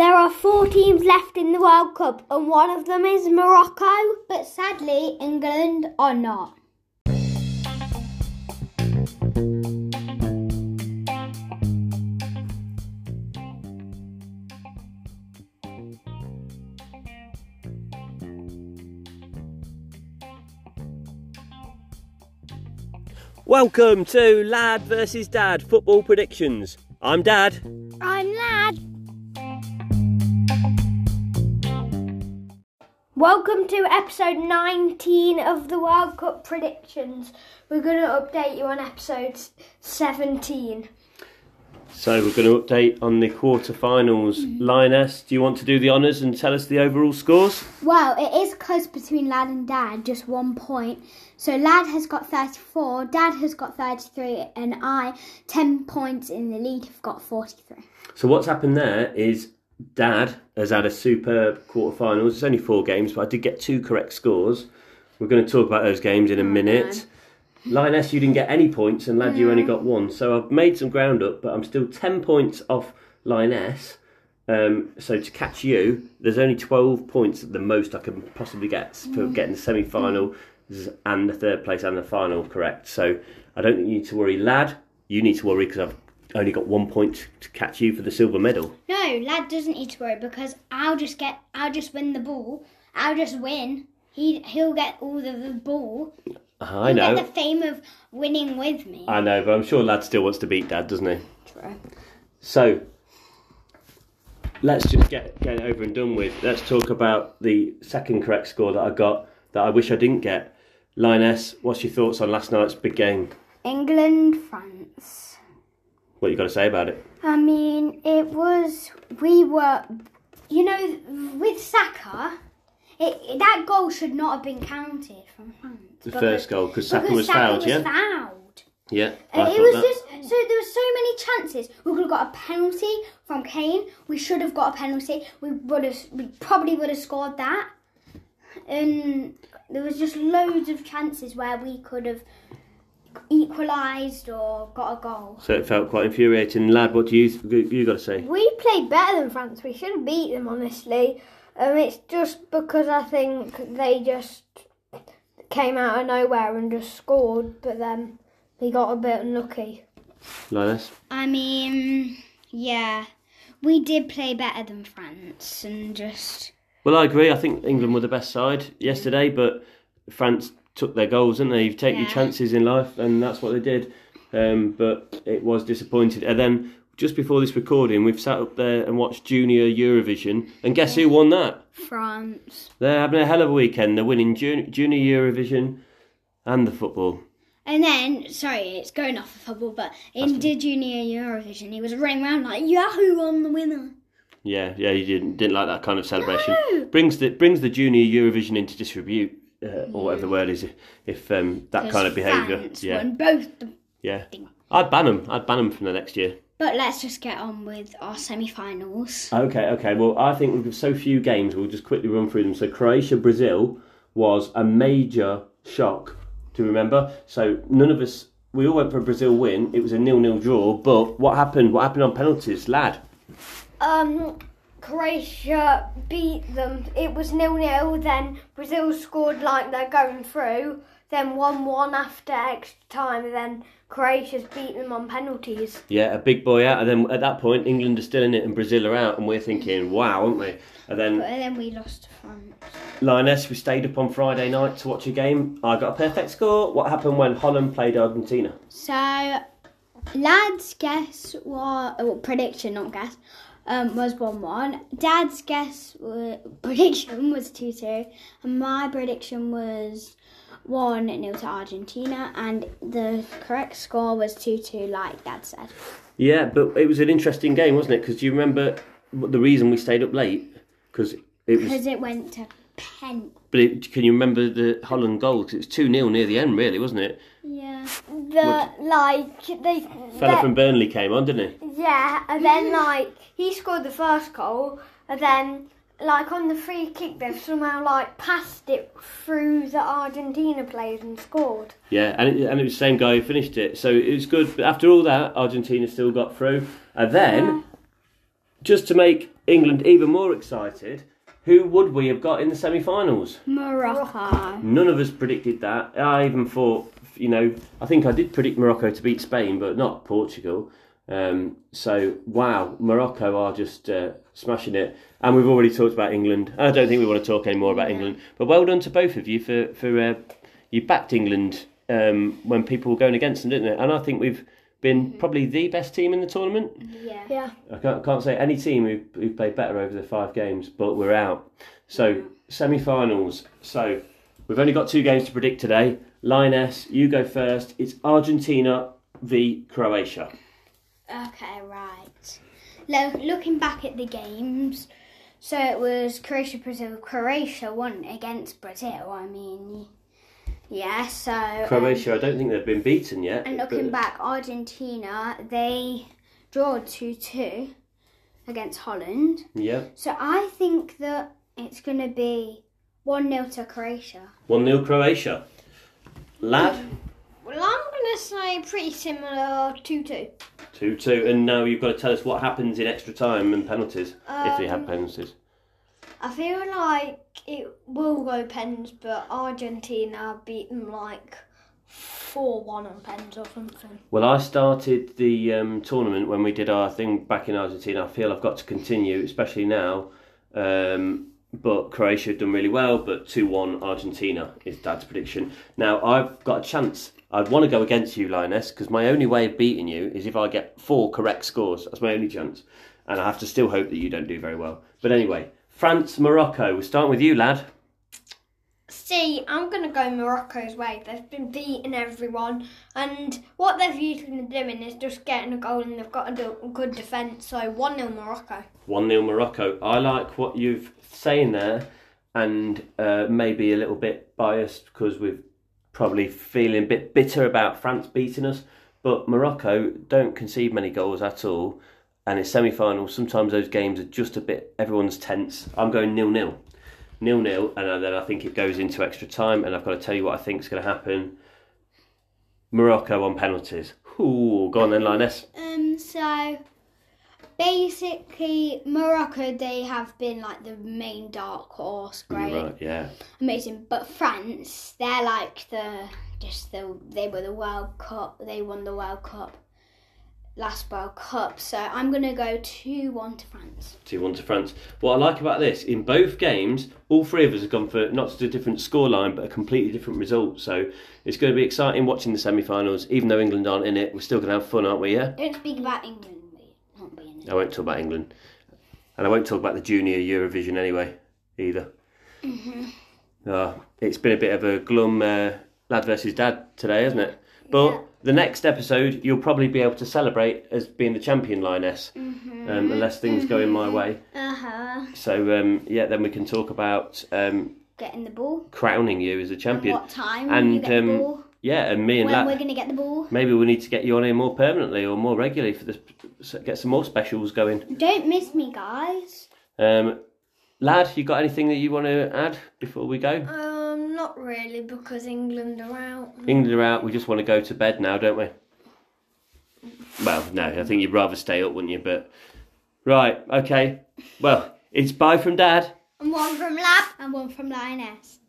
There are four teams left in the World Cup, and one of them is Morocco, but sadly, England are not. Welcome to Lad versus Dad football predictions. I'm Dad. I'm Welcome to episode 19 of the World Cup predictions. We're going to update you on episode 17. So we're going to update on the quarter-finals. Mm-hmm. Lioness, do you want to do the honours and tell us the overall scores? Well, it is close between Lad and Dad, just one point. So Lad has got 34, Dad has got 33, and I, 10 points in the lead, have got 43. So what's happened there is Dad has had a superb quarter-finals. It's only four games, but I did get two correct scores. We're going to talk about those games in a minute. Lioness, you didn't get any points, and Lad, you only got one. So I've made some ground up, but I'm still 10 points off Lioness. Um, so to catch you, there's only 12 points at the most I can possibly get for getting the semi final and the third place and the final correct. So I don't think you need to worry. Lad, you need to worry because I've only got one point to catch you for the silver medal. No, Lad doesn't need to worry because I'll just get, I'll just win the ball. I'll just win. He, he'll get all of the ball. I He'll know. get the fame of winning with me. I know, but I'm sure Lad still wants to beat Dad, doesn't he? True. So let's just get get it over and done with. Let's talk about the second correct score that I got that I wish I didn't get. Lioness, what's your thoughts on last night's big game? England, France. What you got to say about it? I mean, it was. We were. You know, with Saka, it, that goal should not have been counted from France. The first goal because Saka was Saka fouled, was yeah, fouled. yeah. I it was that. just so there were so many chances. We could have got a penalty from Kane. We should have got a penalty. We would have. We probably would have scored that. And there was just loads of chances where we could have equalised or got a goal. So it felt quite infuriating. Lad, what do you you got to say? We played better than France. We should have beat them, honestly. Um, it's just because I think they just came out of nowhere and just scored, but then we got a bit unlucky. Lioness. I mean, yeah, we did play better than France, and just Well, I agree. I think England were the best side yesterday, but France took their goals, didn't they? You take your chances in life, and that's what they did. Um, but it was disappointed. And then just before this recording, we've sat up there and watched Junior Eurovision, and guess who won that? France. They're having a hell of a weekend. They're winning jun- Junior Eurovision and the football. And then, sorry, it's going off of football, but in the Junior Eurovision, he was running around like Yahoo! I'm the winner. Yeah, yeah, you didn't didn't like that kind of celebration. Brings the brings the Junior Eurovision into disrepute, uh, or whatever the word is, if um, that kind of behaviour. Yeah, both. The... yeah. I'd ban them. I'd ban them from the next year. But let's just get on with our semi-finals. Okay, okay. Well, I think with so few games, we'll just quickly run through them. So Croatia Brazil was a major shock to remember. So none of us, we all went for a Brazil win. It was a nil-nil draw. But what happened? What happened on penalties, lad? Um, Croatia beat them. It was nil nil. Then Brazil scored like they're going through. Then one one after extra time. And then Croatia's beat them on penalties. Yeah, a big boy out. And then at that point, England are still in it and Brazil are out, and we're thinking, wow, aren't we? And then But then we lost to France. Lioness, we stayed up on Friday night to watch a game. I got a perfect score. What happened when Holland played Argentina? So, lad's guess what? well, prediction, not guess, um, was one one. Dad's guess prediction was two two, and my prediction was one nil to Argentina, and the correct score was two two, like Dad said. Yeah, but it was an interesting game, wasn't it? Because do you remember the reason we stayed up late? Because it was. Because it went to pen. But it, can you remember the Holland goal? 'Cause it was two 0 near the end, really, wasn't it? Yeah. The like they. Fella they- from Burnley came on, didn't he? Yeah, and then like he scored the first goal, and then like on the free kick they've somehow like passed it through the Argentina players and scored. Yeah, and it, and it was the same guy who finished it. So it was good. But after all that, Argentina still got through. And then just to make England even more excited, who would we have got in the semi-finals? Morocco. None of us predicted that. I even thought, you know, I think I did predict Morocco to beat Spain, but not Portugal. Um, so wow, Morocco are just uh, smashing it, and we've already talked about England. I don't think we want to talk any more about England. But well done to both of you for for uh, you backed England um, when people were going against them, didn't it? And I think we've been mm-hmm. probably the best team in the tournament. Yeah. Yeah. I can't, can't say any team who who played better over the five games, but we're out. So semi-finals. So we've only got two games to predict today. Lioness, you go first. It's Argentina v Croatia. Okay, right. Lo- looking back at the games, so it was Croatia, Brazil. Croatia won against Brazil. I mean, yeah. So um, Croatia, I don't think they've been beaten yet. and looking but- back, Argentina they drew two two against Holland. yeah, So I think that it's going to be one 0 to Croatia. one 0 Croatia. Lad, Well, I'm going to say pretty similar 2 2. two two, and now you've got to tell us what happens in extra time and penalties if they have Um, penalties. I feel like it will go pens, but Argentina beat them like 4 1 on pens or something. Well, I started the um, tournament when we did our thing back in Argentina. I feel I've got to continue, especially now. Um, but Croatia have done really well, but 2 1 Argentina is Dad's prediction. Now, I've got a chance. I'd want to go against you, Lioness, because my only way of beating you is if I get four correct scores. That's my only chance. And I have to still hope that you don't do very well. But anyway, France, Morocco. We're starting with you, lad. See, I'm going to go Morocco's way. They've been beating everyone, and what they've usually been doing is just getting a goal, and they've got a good defence. So 1 0 Morocco. 1 0 Morocco. I like what you've saying there, and uh, maybe a little bit biased because we're probably feeling a bit bitter about France beating us. But Morocco don't concede many goals at all, and it's semi finals. Sometimes those games are just a bit, everyone's tense. I'm going nil nil. Nil nil, and then I think it goes into extra time, and I've got to tell you what I think is going to happen. Morocco on penalties. Ooh, go on then, Lioness. Um, so basically, Morocco they have been like the main dark horse, great, Right, yeah. amazing. But France, they're like the just the they were the World Cup. They won the World Cup last World Cup. So I'm gonna go two one to France. 2 1 to France. What I like about this, in both games, all three of us have gone for not just a different scoreline, but a completely different result. So it's going to be exciting watching the semi finals. Even though England aren't in it, we're still going to have fun, aren't we? Yeah? Don't speak about England, not being I won't talk about England. And I won't talk about the junior Eurovision anyway, either. Uh, it's been a bit of a glum uh, lad versus dad today, hasn't it? But Yeah. the next episode, you'll probably be able to celebrate as being the champion lioness, um, unless things go in my way. Uh huh. So um, yeah, then we can talk about um, Getting the ball. crowning you as a champion. What time? And, um, the ball? Yeah, and me and When Lad, we're gonna get the ball? maybe we need to get you on here more permanently or more regularly for this. Get some more specials going. Don't miss me, guys. Um, Lad, you got anything that you want to add before we go? Um, not really because England are out. England are out. We just want to go to bed now, don't we? Well, no, I think you'd rather stay up, wouldn't you? But right, okay. Well, it's bye from Dad. And one from Lad. And one from Lioness.